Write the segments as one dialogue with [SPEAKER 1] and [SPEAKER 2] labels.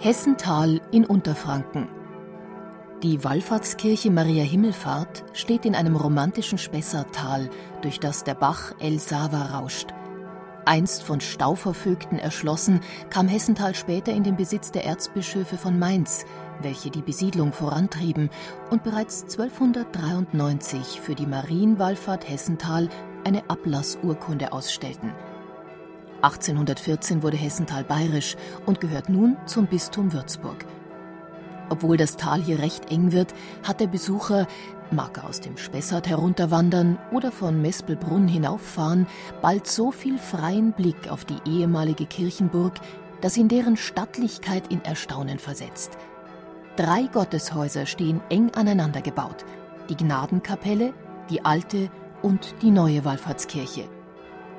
[SPEAKER 1] Hessental in Unterfranken. Die Wallfahrtskirche Maria Himmelfahrt steht in einem romantischen Spessartal, durch das der Bach El Sava rauscht. Einst von Stauvervögten erschlossen, kam Hessental später in den Besitz der Erzbischöfe von Mainz, welche die Besiedlung vorantrieben und bereits 1293 für die Marienwallfahrt Hessental eine Ablassurkunde ausstellten – 1814 wurde Hessental bayerisch und gehört nun zum Bistum Würzburg. Obwohl das Tal hier recht eng wird, hat der Besucher, mag er aus dem Spessart herunterwandern oder von Mespelbrunn hinauffahren, bald so viel freien Blick auf die ehemalige Kirchenburg, dass ihn deren Stattlichkeit in Erstaunen versetzt. Drei Gotteshäuser stehen eng aneinander gebaut: die Gnadenkapelle, die alte und die neue Wallfahrtskirche.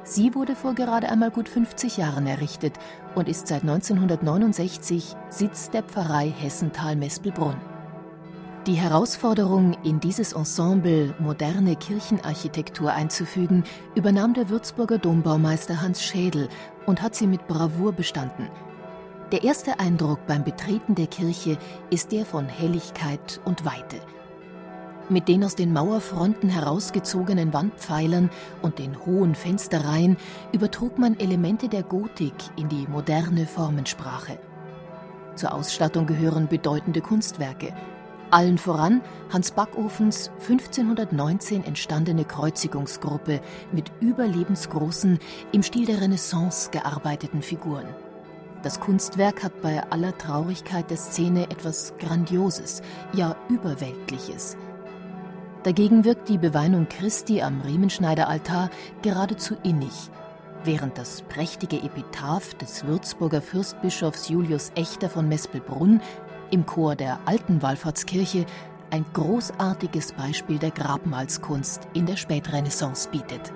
[SPEAKER 1] Sie wurde vor gerade einmal gut 50 Jahren errichtet und ist seit 1969 Sitz der Pfarrei Hessenthal-Mespelbrunn. Die Herausforderung, in dieses Ensemble moderne Kirchenarchitektur einzufügen, übernahm der Würzburger Dombaumeister Hans Schädel und hat sie mit Bravour bestanden. Der erste Eindruck beim Betreten der Kirche ist der von Helligkeit und Weite – mit den aus den Mauerfronten herausgezogenen Wandpfeilern und den hohen Fensterreihen übertrug man Elemente der Gotik in die moderne Formensprache. Zur Ausstattung gehören bedeutende Kunstwerke. Allen voran Hans Backofens 1519 entstandene Kreuzigungsgruppe mit überlebensgroßen, im Stil der Renaissance gearbeiteten Figuren. Das Kunstwerk hat bei aller Traurigkeit der Szene etwas Grandioses, ja Überweltliches – Dagegen wirkt die Beweinung Christi am Riemenschneideraltar geradezu innig, während das prächtige Epitaph des Würzburger Fürstbischofs Julius Echter von Mespelbrunn im Chor der alten Wallfahrtskirche ein großartiges Beispiel der Grabmalskunst in der Spätrenaissance bietet.